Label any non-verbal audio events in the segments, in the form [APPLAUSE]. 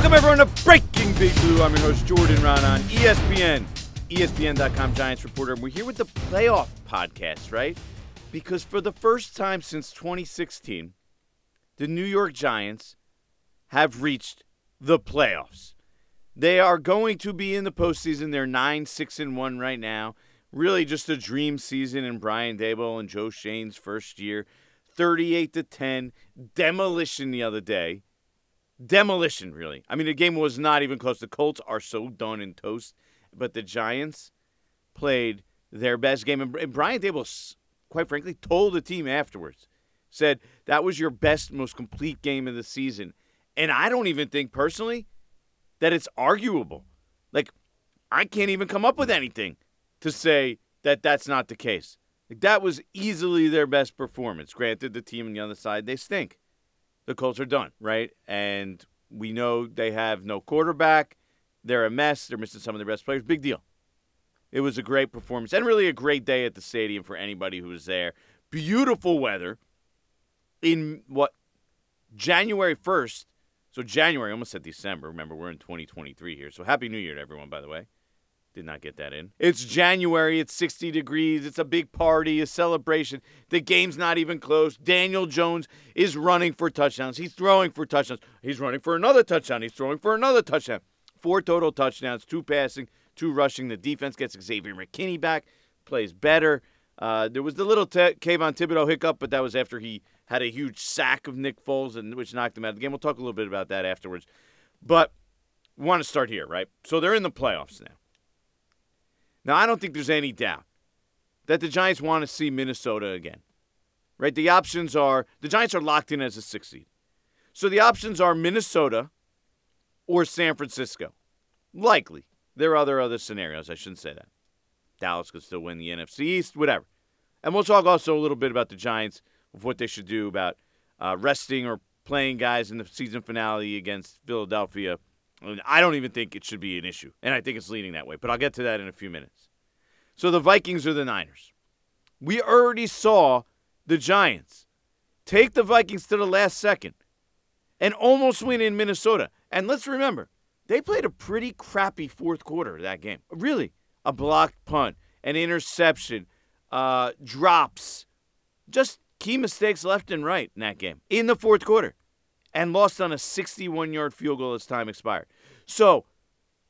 Welcome everyone to Breaking Big Blue. I'm your host Jordan Raanan on ESPN, ESPN.com Giants reporter. And we're here with the playoff podcast, right? Because for the first time since 2016, the New York Giants have reached the playoffs. They are going to be in the postseason. They're nine, six, and one right now. Really, just a dream season in Brian Daboll and Joe Schoen's first year. 38 to 10, demolition the other day. Demolition, really. I mean, the game was not even close. The Colts are so done and toast, but the Giants played their best game. And Brian Daboll, quite frankly, told the team afterwards, said that was your best, most complete game of the season. And I don't even think personally that it's arguable. Like, I can't even come up with anything to say that that's not the case. Like, that was easily their best performance. Granted, the team on the other side, they stink. The Colts are done, right? And we know they have no quarterback. They're a mess. They're missing some of their best players. Big deal. It was a great performance and really a great day at the stadium for anybody who was there. Beautiful weather in what January 1st. So January, almost said December. Remember, we're in 2023 here. So happy New Year to everyone, by the way. Did not get that in. It's January. It's 60 degrees. It's a big party, a celebration. The game's not even close. Daniel Jones is running for touchdowns. He's throwing for touchdowns. He's running for another touchdown. He's throwing for another touchdown. Four total touchdowns, two passing, two rushing. The defense gets Xavier McKinney back, plays better. Uh, there was the little te- Kayvon Thibodeaux hiccup, but that was after he had a huge sack of Nick Foles, and which knocked him out of the game. We'll talk a little bit about that afterwards. But want to start here, right? So they're in the playoffs now. Now, I don't think there's any doubt that the Giants want to see Minnesota again. Right? The options are the Giants are locked in as a six seed. So the options are Minnesota or San Francisco. Likely. There are other other scenarios. I shouldn't say that. Dallas could still win the NFC East, whatever. And we'll talk also a little bit about the Giants of what they should do about uh, resting or playing guys in the season finale against Philadelphia I don't even think it should be an issue, and I think it's leaning that way. But I'll get to that in a few minutes. So the Vikings are the Niners. We already saw the Giants take the Vikings to the last second and almost win in Minnesota. And let's remember, they played a pretty crappy fourth quarter of that game. Really, a blocked punt, an interception, uh, drops, just key mistakes left and right in that game in the fourth quarter and lost on a 61 yard field goal as time expired. So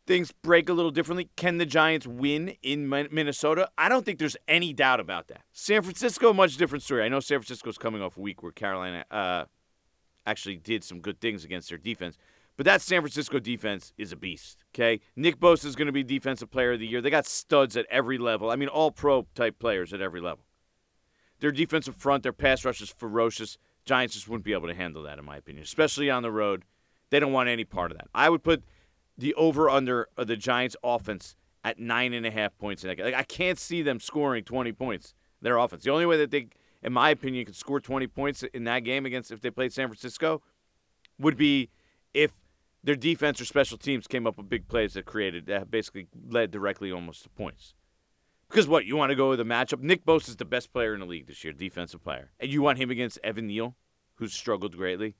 things break a little differently. Can the Giants win in Minnesota? I don't think there's any doubt about that. San Francisco, much different story. I know San Francisco's coming off a week where Carolina uh, actually did some good things against their defense. But that San Francisco defense is a beast. Okay, Nick Bosa is going to be defensive player of the year. They got studs at every level. I mean, all pro type players at every level. Their defensive front, their pass rush is ferocious. Giants just wouldn't be able to handle that, in my opinion, especially on the road. They don't want any part of that. I would put the over under of the Giants' offense at nine and a half points. In that game. Like, I can't see them scoring 20 points. Their offense. The only way that they, in my opinion, could score 20 points in that game against if they played San Francisco would be if their defense or special teams came up with big plays that created that basically led directly almost to points. Because what you want to go with a matchup? Nick Bosa is the best player in the league this year, defensive player, and you want him against Evan Neal, who's struggled greatly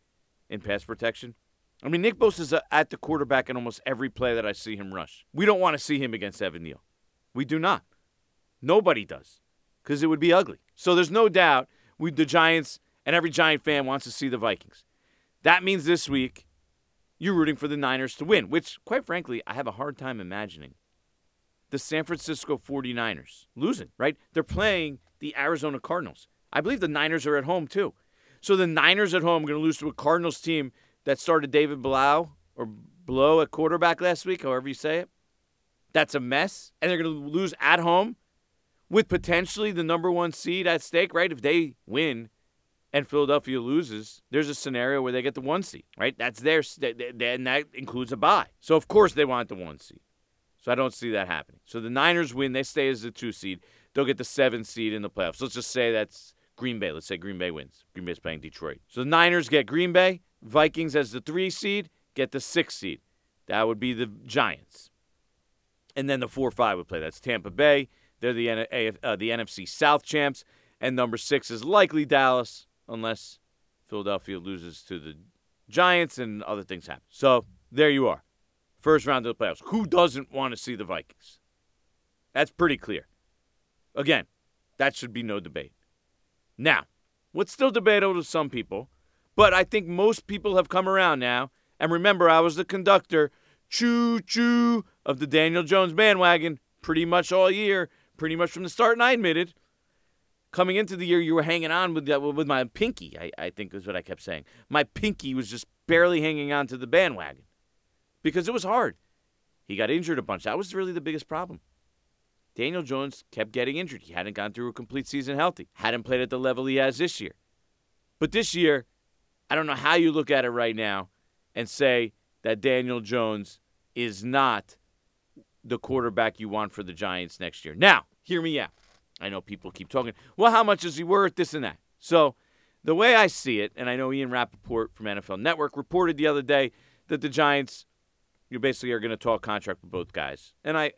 in pass protection. I mean, Nick Bosa is uh, at the quarterback in almost every play that I see him rush. We don't want to see him against Evan Neal. We do not. Nobody does, because it would be ugly. So there's no doubt we, the Giants and every Giant fan wants to see the Vikings. That means this week you're rooting for the Niners to win, which, quite frankly, I have a hard time imagining the San Francisco 49ers losing, right? They're playing the Arizona Cardinals. I believe the Niners are at home too. So the Niners at home are going to lose to a Cardinals team that started David Blau or Blow at quarterback last week, however you say it. That's a mess. And they're going to lose at home with potentially the number one seed at stake, right? If they win and Philadelphia loses, there's a scenario where they get the one seed, right? That's their, and that includes a bye. So, of course, they want the one seed. So I don't see that happening. So the Niners win. They stay as the two seed. They'll get the seven seed in the playoffs. Let's just say that's Green Bay. Let's say Green Bay wins. Green Bay's playing Detroit. So the Niners get Green Bay. Vikings as the three seed get the six seed. That would be the Giants. And then the four five would play. That's Tampa Bay. They're the uh, the NFC South champs. And number six is likely Dallas, unless Philadelphia loses to the Giants and other things happen. So there you are. First round of the playoffs. Who doesn't want to see the Vikings? That's pretty clear. Again, that should be no debate. Now, what's still debatable to some people, but I think most people have come around now. And remember, I was the conductor, choo choo, of the Daniel Jones bandwagon pretty much all year, pretty much from the start. And I admitted, coming into the year, you were hanging on with with my pinky. I, I think is what I kept saying. My pinky was just barely hanging on to the bandwagon because it was hard. He got injured a bunch. That was really the biggest problem. Daniel Jones kept getting injured. He hadn't gone through a complete season healthy, hadn't played at the level he has this year. But this year, I don't know how you look at it right now and say that Daniel Jones is not the quarterback you want for the Giants next year. Now, hear me out. I know people keep talking, well, how much is he worth? This and that. So, the way I see it, and I know Ian Rapoport from NFL Network reported the other day that the Giants, you basically are going to talk contract with both guys. And I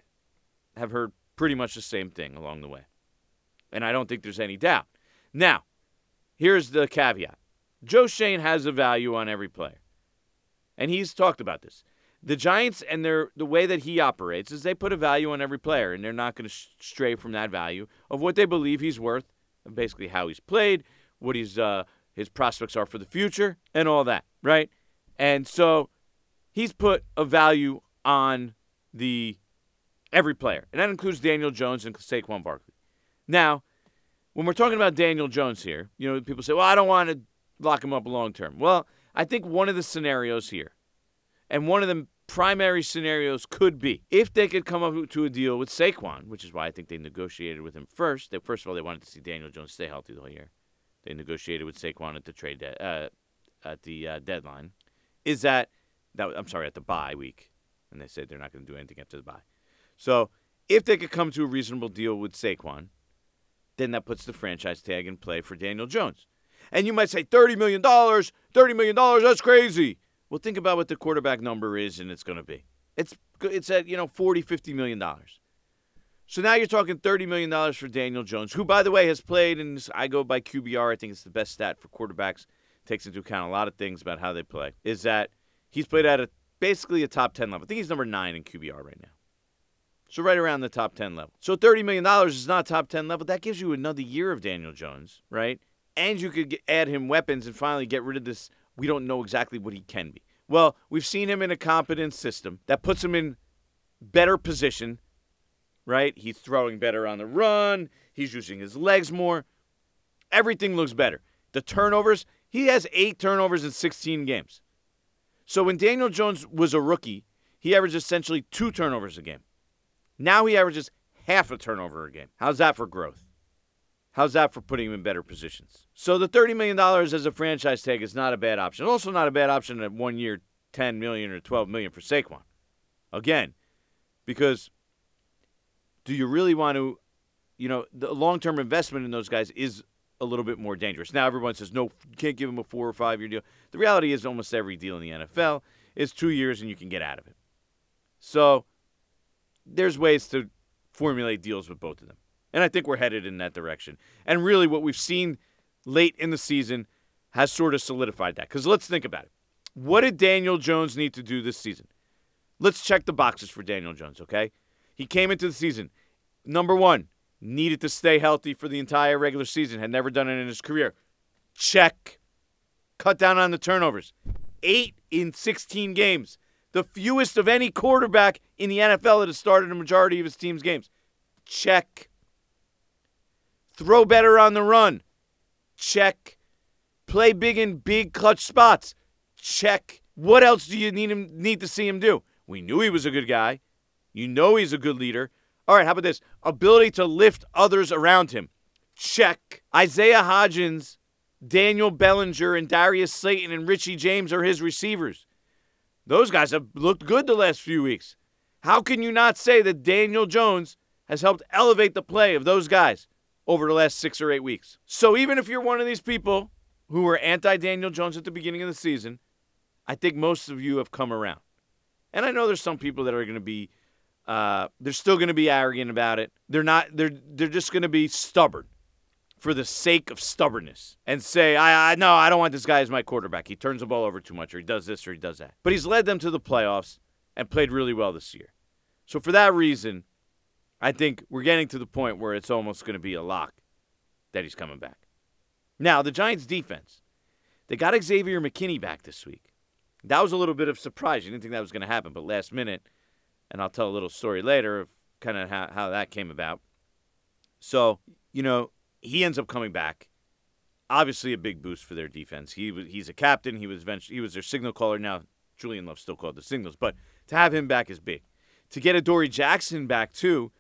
have heard pretty much the same thing along the way. And I don't think there's any doubt. Now, here's the caveat Joe Schoen has a value on every player. And he's talked about this. The Giants and their the way that he operates is they put a value on every player, and they're not going to sh- stray from that value of what they believe he's worth, basically how he's played, what he's uh, his prospects are for the future, and all that, right? And so he's put a value on the Every player. And that includes Daniel Jones and Saquon Barkley. Now, when we're talking about Daniel Jones here, you know, people say, well, I don't want to lock him up long term. Well, I think one of the scenarios here, and one of the primary scenarios could be if they could come up to a deal with Saquon, which is why I think they negotiated with him first. They, first of all, they wanted to see Daniel Jones stay healthy the whole year. They negotiated with Saquon at the trade de- uh, at the uh, deadline. Is that that I'm sorry at the bye week, and they said they're not going to do anything after the bye. So if they could come to a reasonable deal with Saquon, then that puts the franchise tag in play for Daniel Jones. And you might say $30 million, $30 million, that's crazy. Well, think about what the quarterback number is and it's going to be. It's it's at, you know, 40, 50 million dollars. So now you're talking $30 million for Daniel Jones, who, by the way, has played, and I go by QBR. I think it's the best stat for quarterbacks. Takes into account a lot of things about how they play. Is that he's played at a basically a top 10 level. I think he's number nine in QBR right now. So right around the top 10 level. So $30 million is not top 10 level. That gives you another year of Daniel Jones, right? And you could get, add him weapons and finally get rid of this. We don't know exactly what he can be. Well, we've seen him in a competent system that puts him in better position, right? He's throwing better on the run. He's using his legs more. Everything looks better. The turnovers, he has eight turnovers in 16 games. So when Daniel Jones was a rookie, he averaged essentially two turnovers a game. Now he averages half a turnover a game. How's that for growth? How's that for putting him in better positions? So the $30 million as a franchise tag is not a bad option. Also not a bad option at one year, 10 million or 12 million for Saquon. Again, because do you really want to, you know, the long-term investment in those guys is a little bit more dangerous. Now everyone says no, you can't give him a four or five year deal. The reality is almost every deal in the NFL is two years and you can get out of it. So there's ways to formulate deals with both of them. And I think we're headed in that direction. And really, what we've seen late in the season has sort of solidified that. Because let's think about it. What did Daniel Jones need to do this season? Let's check the boxes for Daniel Jones, okay? He came into the season, number one, needed to stay healthy for the entire regular season, had never done it in his career. Check. Cut down on the turnovers. Eight in 16 games the fewest of any quarterback in the NFL that has started a majority of his team's games. Check. Throw better on the run. Check. Play big in big clutch spots. Check. What else do you need him need to see him do? We knew he was a good guy. You know he's a good leader. All right, how about this? Ability to lift others around him. Check. Isaiah Hodgins, Daniel Bellinger, and Darius Slayton and Richie James are his receivers. Those guys have looked good the last few weeks. How can you not say that Daniel Jones has helped elevate the play of those guys over the last six or eight weeks? So even if you're one of these people who were anti Daniel Jones at the beginning of the season, I think most of you have come around. And I know there's some people that are going to be, uh, they're still going to be arrogant about it. They're not. They're they're just going to be stubborn for the sake of stubbornness and say, I, I no, I don't want this guy as my quarterback. He turns the ball over too much, or he does this, or he does that. But he's led them to the playoffs and played really well this year. So for that reason, I think we're getting to the point where it's almost going to be a lock that he's coming back. Now, the Giants defense, they got Xavier McKinney back this week. That was a little bit of surprise. You didn't think that was going to happen, but last minute, and I'll tell a little story later of kind of how, how that came about. So, you know, he ends up coming back. Obviously, a big boost for their defense. He was he's a captain. He was eventually, he was their signal caller. Now Julian Love still called the signals, but to have him back is big. To get Adoree Jackson back too,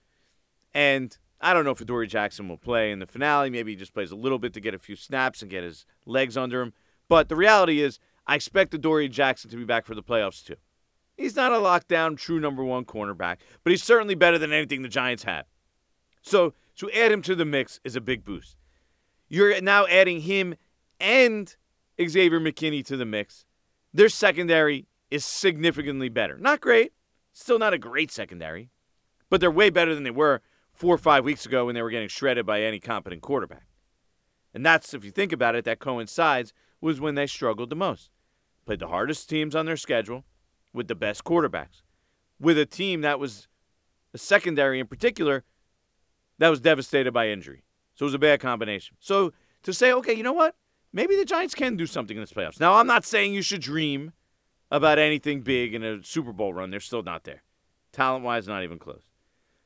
and I don't know if Adoree Jackson will play in the finale. Maybe he just plays a little bit to get a few snaps and get his legs under him. But the reality is, I expect Adoree Jackson to be back for the playoffs too. He's not a lockdown true number one cornerback, but he's certainly better than anything the Giants have. So to add him to the mix is a big boost. You're now adding him and Xavier McKinney to the mix. Their secondary is significantly better. Not great, still not a great secondary, but they're way better than they were four or five weeks ago when they were getting shredded by any competent quarterback. And that's, if you think about it, that coincides was when they struggled the most. Played the hardest teams on their schedule with the best quarterbacks, with a team that was a secondary in particular that was devastated by injury. So it was a bad combination. So to say, okay, you know what? Maybe the Giants can do something in this playoffs. Now, I'm not saying you should dream about anything big in a Super Bowl run. They're still not there. Talent wise, not even close.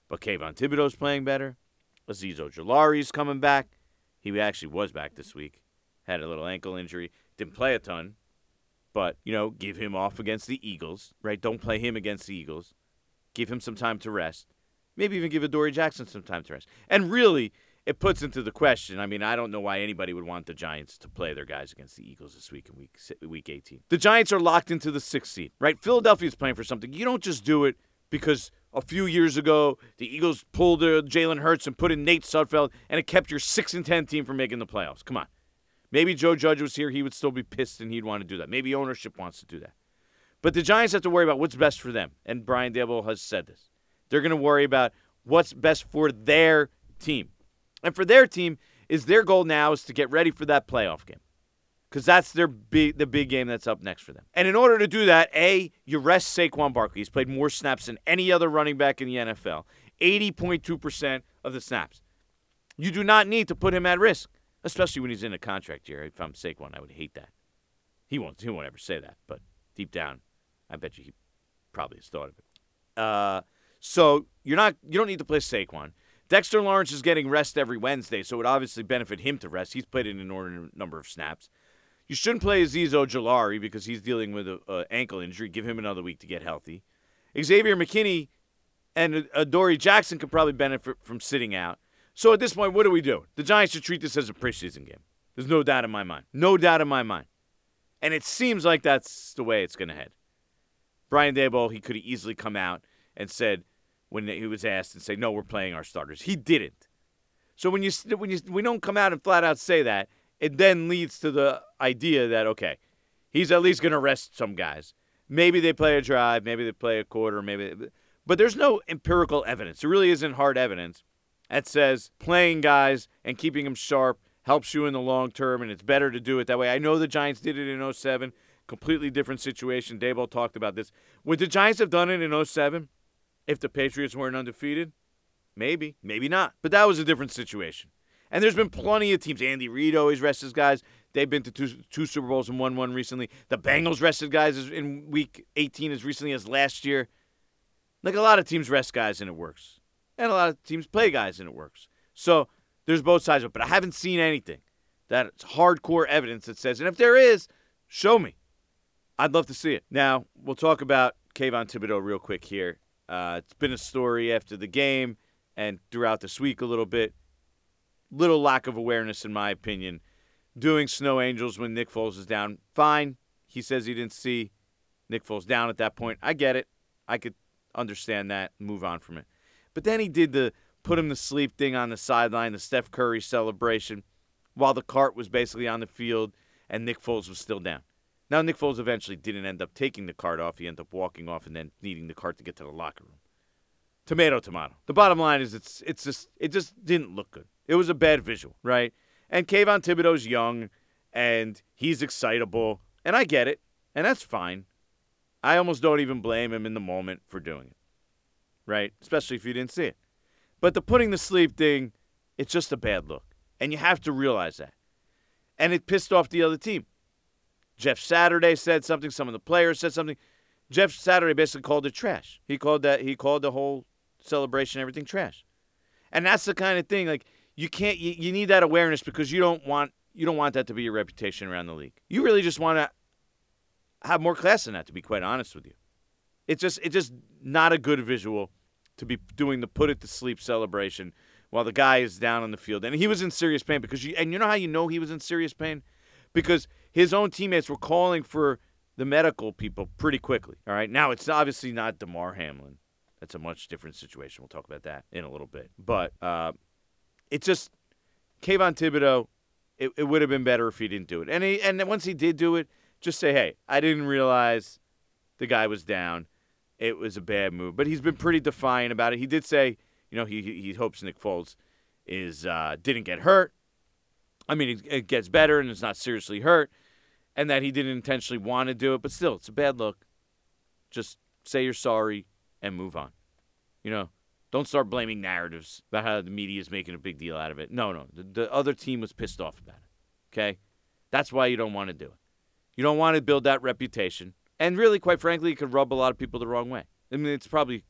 But Kayvon Thibodeaux's playing better. Azeez Ojulari's coming back. He actually was back this week. Had a little ankle injury. Didn't play a ton. But, you know, give him off against the Eagles, right? Don't play him against the Eagles. Give him some time to rest. Maybe even give Adoree Jackson some time to rest. And really, it puts into the question. I mean, I don't know why anybody would want the Giants to play their guys against the Eagles this week in week week 18. The Giants are locked into the sixth seed, right? Philadelphia's playing for something. You don't just do it because a few years ago the Eagles pulled uh, Jalen Hurts and put in Nate Sudfeld, and it kept your six and ten team from making the playoffs. Come on. Maybe Joe Judge was here, he would still be pissed and he'd want to do that. Maybe ownership wants to do that. But the Giants have to worry about what's best for them. And Brian Daboll has said this. They're going to worry about what's best for their team. And for their team is their goal now is to get ready for that playoff game. Because that's their big, the big game that's up next for them. And in order to do that, A, you rest Saquon Barkley. He's played more snaps than any other running back in the NFL. 80.2% of the snaps. You do not need to put him at risk, especially when he's in a contract year. If I'm Saquon, I would hate that. He won't, he won't ever say that, but deep down, I bet you he probably has thought of it. Uh, so you're not you don't need to play Saquon. Dexter Lawrence is getting rest every Wednesday, so it would obviously benefit him to rest. He's played in an inordinate number of snaps. You shouldn't play Azeez Ojulari because he's dealing with an ankle injury. Give him another week to get healthy. Xavier McKinney and Adoree Jackson could probably benefit from sitting out. So at this point, what do we do? The Giants should treat this as a preseason game. There's no doubt in my mind. No doubt in my mind. And it seems like that's the way it's going to head. Brian Daboll, he could have easily come out and said, when he was asked and say, "No, we're playing our starters." He didn't. So when you when you we don't come out and flat out say that, it then leads to the idea that okay, he's at least going to rest some guys. Maybe they play a drive, maybe they play a quarter, maybe. But there's no empirical evidence. There really isn't hard evidence that says playing guys and keeping them sharp helps you in the long term, and it's better to do it that way. I know the Giants did it in 07, completely different situation. Daboll talked about this. Would the Giants have done it in 07? If the Patriots weren't undefeated, maybe, maybe not. But that was a different situation. And there's been plenty of teams. Andy Reid always rests his guys. They've been to two, two Super Bowls and won one recently. The Bengals rested guys in week 18 as recently as last year. Like a lot of teams rest guys and it works. And a lot of teams play guys and it works. So there's both sides of it. But I haven't seen anything that's hardcore evidence that says, and if there is, show me. I'd love to see it. Now, we'll talk about Kayvon Thibodeaux real quick here. Uh, it's been a story after the game and throughout this week a little bit. Little lack of awareness, in my opinion. Doing Snow Angels when Nick Foles is down, fine. He says he didn't see Nick Foles down at that point. I get it. I could understand that, move on from it. But then he did the put him to sleep thing on the sideline, the Steph Curry celebration, while the cart was basically on the field and Nick Foles was still down. Now, Nick Foles eventually didn't end up taking the cart off. He ended up walking off and then needing the cart to get to the locker room. Tomato, tomato. The bottom line is it's it's just it just didn't look good. It was a bad visual, right? And Kayvon Thibodeaux's young and he's excitable. And I get it. And that's fine. I almost don't even blame him in the moment for doing it. Right? Especially if you didn't see it. But the putting the sleep thing, it's just a bad look. And you have to realize that. And it pissed off the other team. Jeff Saturday said something, some of the players said something. Jeff Saturday basically called it trash. He called that he called the whole celebration everything trash. And that's the kind of thing like you can't you, you need that awareness because you don't want you don't want that to be your reputation around the league. You really just want to have more class than that to be quite honest with you. It's just it's just not a good visual to be doing the put it to sleep celebration while the guy is down on the field. And he was in serious pain because you and you know how you know he was in serious pain? Because his own teammates were calling for the medical people pretty quickly. All right. Now it's obviously not Damar Hamlin. That's a much different situation. We'll talk about that in a little bit. But uh, it's just Kayvon Thibodeaux. It, it would have been better if he didn't do it. And he, and once he did do it, just say, hey, I didn't realize the guy was down. It was a bad move. But he's been pretty defiant about it. He did say, you know, he he hopes Nick Foles is uh, didn't get hurt. I mean, it, gets better and is not seriously hurt, and that he didn't intentionally want to do it. But still, it's a bad look. Just say you're sorry and move on. You know, don't start blaming narratives about how the media is making a big deal out of it. No, no, the, the other team was pissed off about it. Okay, that's why you don't want to do it. You don't want to build that reputation, and really, quite frankly, it could rub a lot of people the wrong way. I mean, it's probably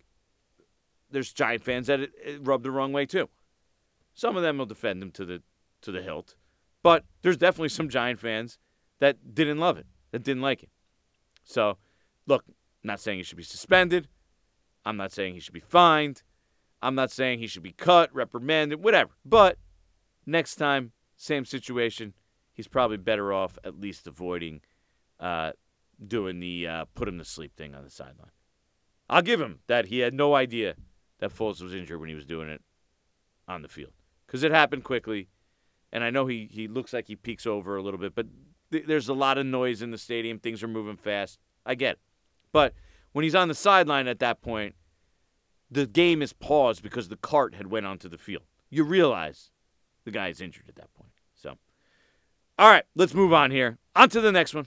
there's Giant fans that it, it rubbed the wrong way too. Some of them will defend him to the to the hilt, but there's definitely some Giant fans that didn't love it, that didn't like it. So, look, I'm not saying he should be suspended. I'm not saying he should be fined. I'm not saying he should be cut, reprimanded, whatever. But next time, same situation. He's probably better off at least avoiding uh, doing the uh, put him to sleep thing on the sideline. I'll give him that he had no idea that Foles was injured when he was doing it on the field because it happened quickly. And I know he, he looks like he peeks over a little bit, but th- there's a lot of noise in the stadium. Things are moving fast. I get it. But when he's on the sideline at that point, the game is paused because the cart had went onto the field. You realize the guy is injured at that point. So, all right, let's move on here. On to the next one.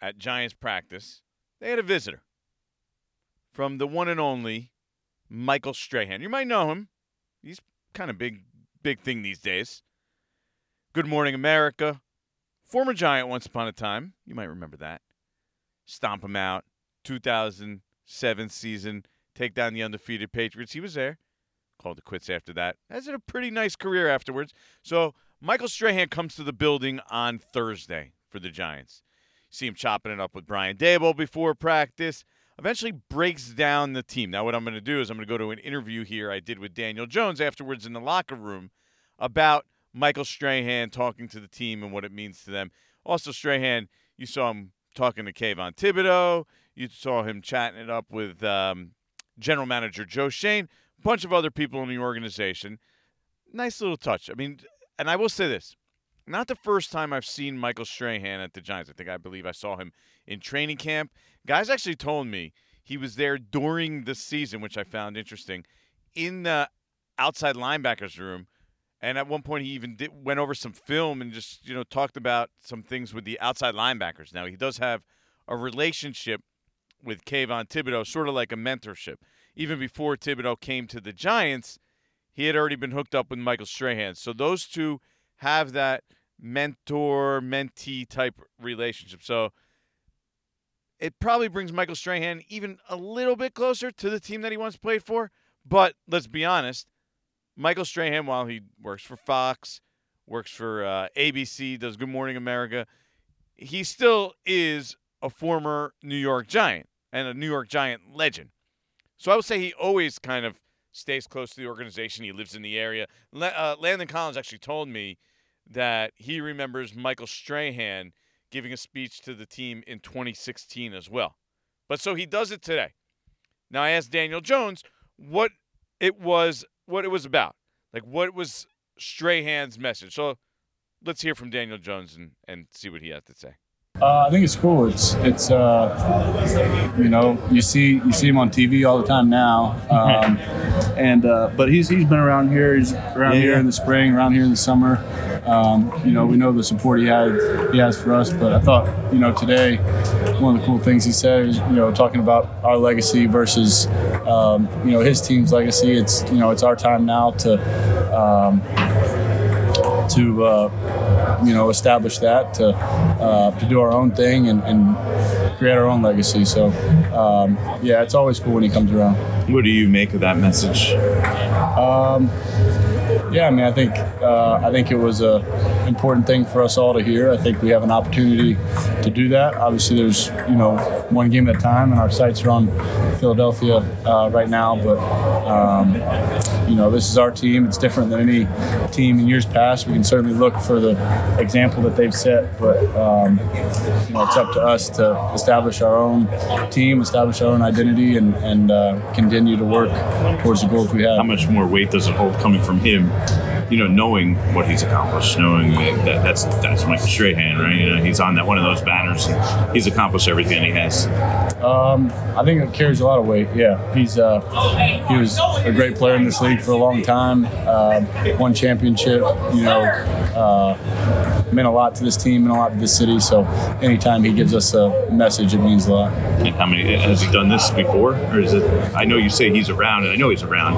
at Giants practice, they had a visitor from the one and only Michael Strahan. You might know him. He's kind of big, big thing these days. Good Morning America. Former Giant once upon a time. You might remember that. Stomp him out. 2007 season. Take down the undefeated Patriots. He was there. Called it quits after that. Has had a pretty nice career afterwards. So Michael Strahan comes to the building on Thursday for the Giants. See him chopping it up with Brian Daboll before practice. Eventually breaks down the team. Now, what I'm going to do is I'm going to go to an interview here I did with Daniel Jones afterwards in the locker room about Michael Strahan talking to the team and what it means to them. Also, Strahan, you saw him talking to Kayvon Thibodeaux. You saw him chatting it up with um, general manager Joe Schoen, a bunch of other people in the organization. Nice little touch. I mean, and I will say this not the first time I've seen Michael Strahan at the Giants. I think I believe I saw him in training camp. Guys actually told me he was there during the season, which I found interesting, in the outside linebackers room. And at one point, he even did, went over some film and just you know talked about some things with the outside linebackers. Now he does have a relationship with Kayvon Thibodeaux, sort of like a mentorship. Even before Thibodeaux came to the Giants, he had already been hooked up with Michael Strahan. So those two have that mentor mentee type relationship. So it probably brings Michael Strahan even a little bit closer to the team that he once played for. But let's be honest, Michael Strahan, while he works for Fox, works for uh, ABC, does Good Morning America, he still is a former New York Giant and a New York Giant legend. So I would say he always kind of stays close to the organization. He lives in the area. Uh, Landon Collins actually told me that he remembers Michael Strahan giving a speech to the team in 2016 as well. But so he does it today. Now I asked Daniel Jones what it was what it was about. Like what was Strahan's message. So let's hear from Daniel Jones and, and see what he has to say. Uh, I think it's cool. It's it's uh, you know you see you see him on TV all the time now, [LAUGHS] um, and uh, but he's he's been around here. He's around yeah, here yeah. in the spring, around here in the summer. Um, you know we know the support he had he has for us. But I thought you know today one of the cool things he said is you know talking about our legacy versus um, you know his team's legacy. It's you know it's our time now to um, to uh, you know establish that to uh, to do our own thing and, and create our own legacy. So um, yeah, it's always cool when he comes around. What do you make of that message? Um, yeah, I mean, I think uh, I think it was a important thing for us all to hear. I think we have an opportunity to do that. Obviously, there's you know one game at a time, and our sights are on Philadelphia uh, right now. But um, you know, this is our team. It's different than any team in years past. We can certainly look for the example that they've set, but um, you know, it's up to us to establish our own team, establish our own identity, and, and uh, continue to work towards the goals we have. How much more weight does it hold coming from him? You know, knowing what he's accomplished, knowing that that's that's Michael Strahan, right? You know, he's on that one of those banners. He's accomplished everything he has. Um, I think it carries a lot of weight. Yeah, he's uh, he was a great player in this league for a long time. Uh, won championship. You know, uh, meant a lot to this team, and a lot to this city. So anytime he gives us a message, it means a lot. And how many has he done this before, or is it? I know you say he's around, and I know he's around,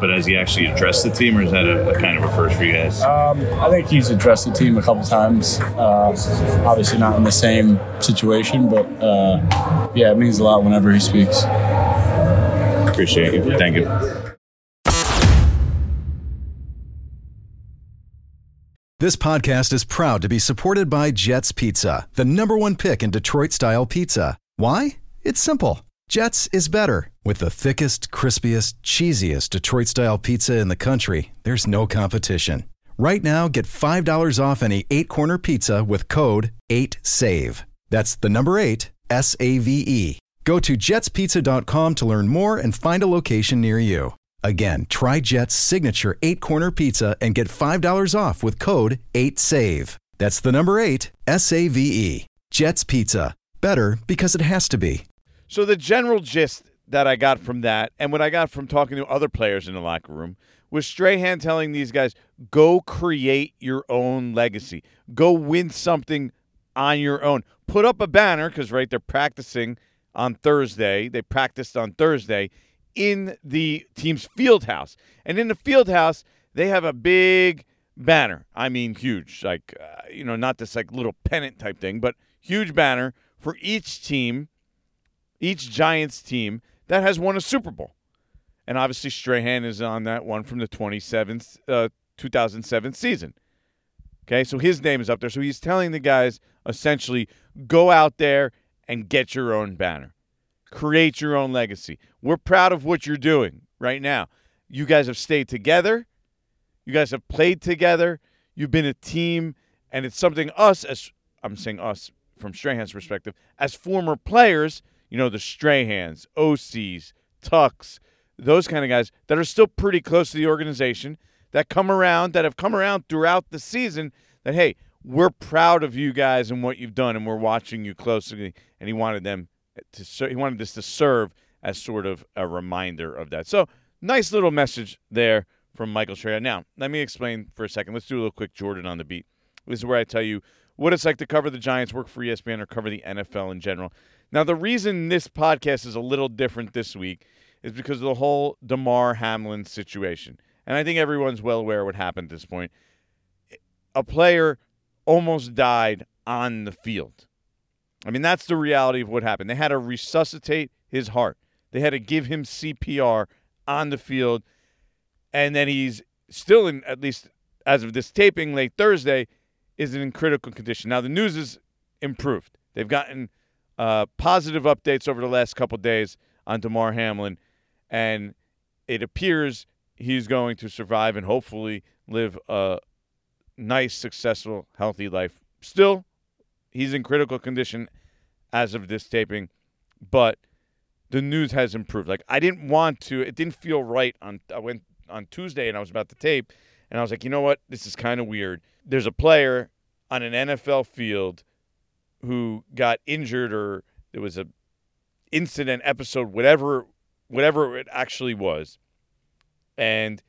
but has he actually addressed the team, or is that a, a kind of a first for you guys? Um, I think he's addressed the team a couple times. Uh, obviously, not in the same situation, but uh, yeah, it means a lot whenever he speaks. Appreciate you. Thank you. This podcast is proud to be supported by Jets Pizza, the number one pick in Detroit style pizza. Why? It's simple. Jets is better. With the thickest, crispiest, cheesiest Detroit style pizza in the country, there's no competition. Right now, get $5 off any eight corner pizza with code 8SAVE. That's the number eight, S A V E. Go to jetspizza.com to learn more and find a location near you. Again, try Jet's signature eight corner pizza and get $5 off with code 8SAVE. That's the number eight, S A V E. Jet's Pizza. Better because it has to be. So the general gist that I got from that, and what I got from talking to other players in the locker room, was Strahan telling these guys, "Go create your own legacy. Go win something on your own. Put up a banner because right they're practicing on Thursday. They practiced on Thursday in the team's field house, and in the field house they have a big." banner. I mean, huge. Like, uh, you know, not this like little pennant type thing, but huge banner for each team each Giants team that has won a Super Bowl. And obviously, Strahan is on that one from the 27th, uh, 2007 season. Okay, so his name is up there. So he's telling the guys essentially go out there and get your own banner, create your own legacy. We're proud of what you're doing right now. You guys have stayed together, you guys have played together, you've been a team, and it's something us, as I'm saying us from Strahan's perspective, as former players, you know, the Strahans, Osis, Tucks, those kind of guys that are still pretty close to the organization that come around, that have come around throughout the season, that, hey, we're proud of you guys and what you've done, and we're watching you closely. And he wanted them to he wanted this to serve as sort of a reminder of that. So nice little message there from Michael Strahan. Now let me explain for a second. Let's do a little quick Jordan on the beat. This is where I tell you what it's like to cover the Giants, work for ESPN, or cover the NFL in general. Now the reason this podcast is a little different this week is because of the whole Damar Hamlin situation, and I think everyone's well aware what happened at this point. A player almost died on the field. I mean, that's the reality of what happened. They had to resuscitate his heart. They had to give him CPR on the field, and then he's still in, at least as of this taping late Thursday, is in critical condition. Now the news is improved. They've gotten uh, positive updates over the last couple days on Damar Hamlin, and it appears he's going to survive and hopefully live a nice, successful, healthy life. Still, he's in critical condition as of this taping, but the news has improved. Like I didn't want to, it didn't feel right on. I went on Tuesday and I was about to tape, and I was like, you know what, this is kind of weird. There's a player on an NFL field who got injured or there was a incident episode, whatever, whatever it actually was, and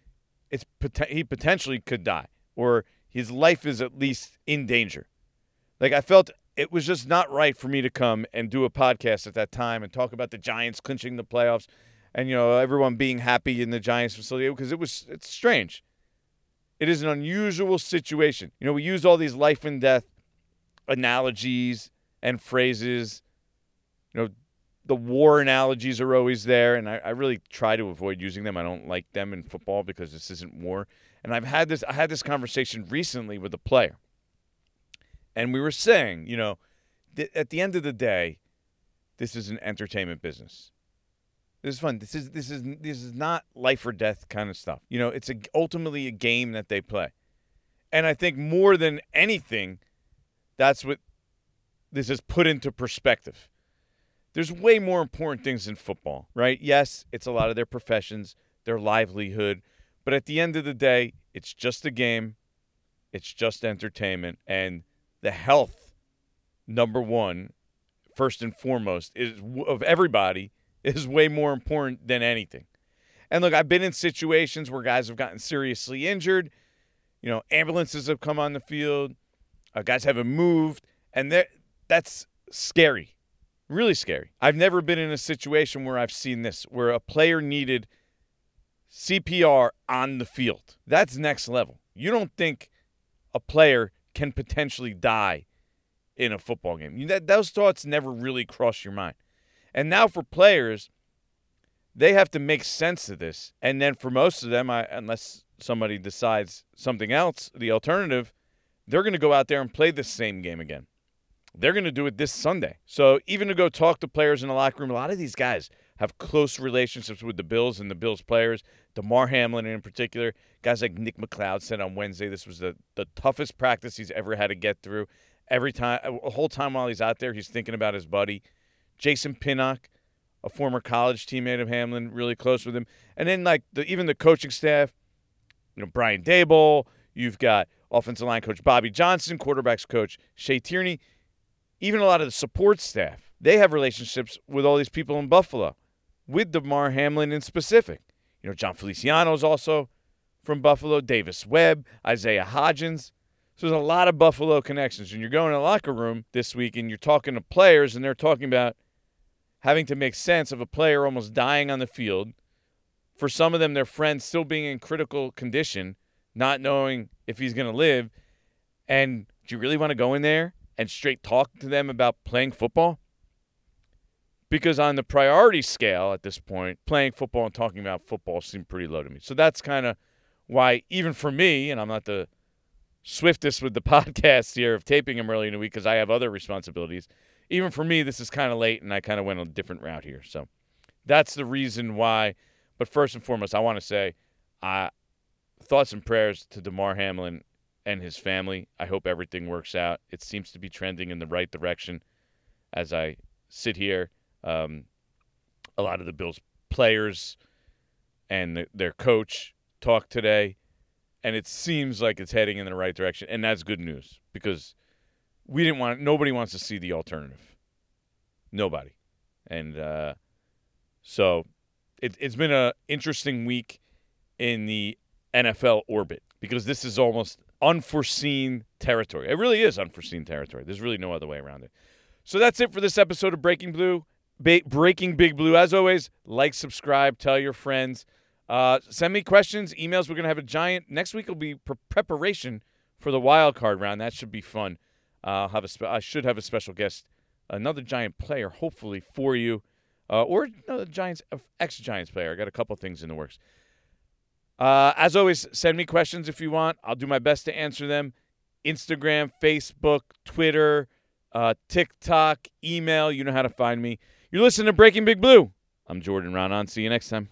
it's he potentially could die or his life is at least in danger. Like I felt it was just not right for me to come and do a podcast at that time and talk about the Giants clinching the playoffs and you know everyone being happy in the Giants facility because it was it's strange. It is an unusual situation. You know, we use all these life and death analogies and phrases. You know, the war analogies are always there, and I, I really try to avoid using them. I don't like them in football because this isn't war. And I've had this I had this conversation recently with a player. And we were saying, you know, th- at the end of the day, this is an entertainment business. This is fun. This is this is this is not life or death kind of stuff. You know, it's a, ultimately a game that they play. And I think more than anything, that's what this is put into perspective. There's way more important things in football, right? Yes, it's a lot of their professions, their livelihood, but at the end of the day, it's just a game. It's just entertainment. And the health, number one, first and foremost, is of everybody [LAUGHS] is way more important than anything. And look, I've been in situations where guys have gotten seriously injured. You know, ambulances have come on the field. Uh, guys haven't moved, and that's scary, really scary. I've never been in a situation where I've seen this, where a player needed – CPR on the field. That's next level. You don't think a player can potentially die in a football game. That, those thoughts never really cross your mind. And now for players, they have to make sense of this. And then for most of them, I, unless somebody decides something else, the alternative, they're going to go out there and play the same game again. They're going to do it this Sunday. So even to go talk to players in the locker room, a lot of these guys have close relationships with the Bills and the Bills players. Damar Hamlin in particular, guys like Nick McCloud said on Wednesday this was the, the toughest practice he's ever had to get through. Every time, a whole time while he's out there, he's thinking about his buddy. Jason Pinnock, a former college teammate of Hamlin, really close with him. And then like the, even the coaching staff, you know Brian Daboll, You've got offensive line coach Bobby Johnson, quarterbacks coach Shea Tierney even a lot of the support staff, they have relationships with all these people in Buffalo, with Damar Hamlin in specific. You know, Jon Feliciano is also from Buffalo, Davis Webb, Isaiah Hodgins. So there's a lot of Buffalo connections. And you're going to the locker room this week and you're talking to players, and they're talking about having to make sense of a player almost dying on the field. For some of them, their friends still being in critical condition, not knowing if he's going to live. And do you really want to go in there and straight talk to them about playing football? Because on the priority scale at this point, playing football and talking about football seem pretty low to me. So that's kind of why, even for me, and I'm not the swiftest with the [LAUGHS] podcast here of taping them early in the week because I have other responsibilities. Even for me, this is kind of late, and I kind of went a different route here. So that's the reason why. But first and foremost, I want to say, uh, thoughts and prayers to Damar Hamlin and his family. I hope everything works out. It seems to be trending in the right direction as I sit here. Um, a lot of the Bills players and the, their coach talked today. and it seems like it's heading in the right direction, and that's good news because we didn't want nobody wants to see the alternative. Nobody, and uh, so it, it's been an interesting week in the NFL orbit because this is almost unforeseen territory. It really is unforeseen territory. There's really no other way around it. So that's it for this episode of Breaking Blue. Ba- Breaking Big Blue. As always, like, subscribe, tell your friends. Uh, send me questions, emails. We're gonna have a giant next week. Will be pre- preparation for the wild card round. That should be fun. Uh, I'll have a spe- I should have a special guest, another Giant player, hopefully for you, uh, or another Giants ex Giants player. I got a couple things in the works. Uh, as always, send me questions if you want. I'll do my best to answer them. Instagram, Facebook, Twitter, uh, TikTok, email. You know how to find me. You're listening to Breaking Big Blue. I'm Jordan Raanan. See you next time.